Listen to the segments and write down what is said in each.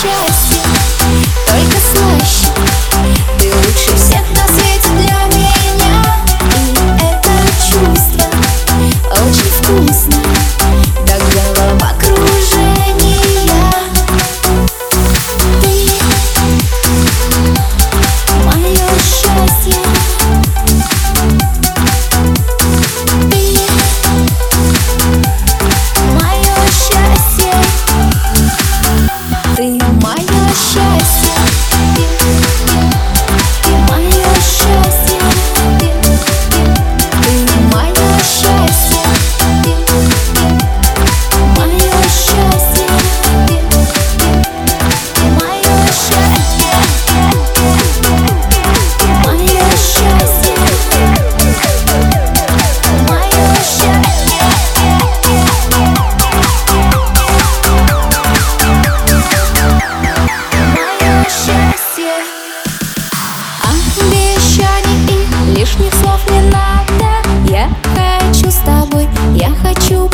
precious лишних слов не надо. Я хочу с тобой, я хочу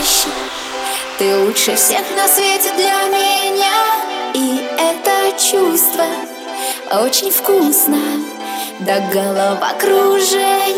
прощай Ты лучше всех на свете для меня. И это чувство очень вкусно. Да голова кружит.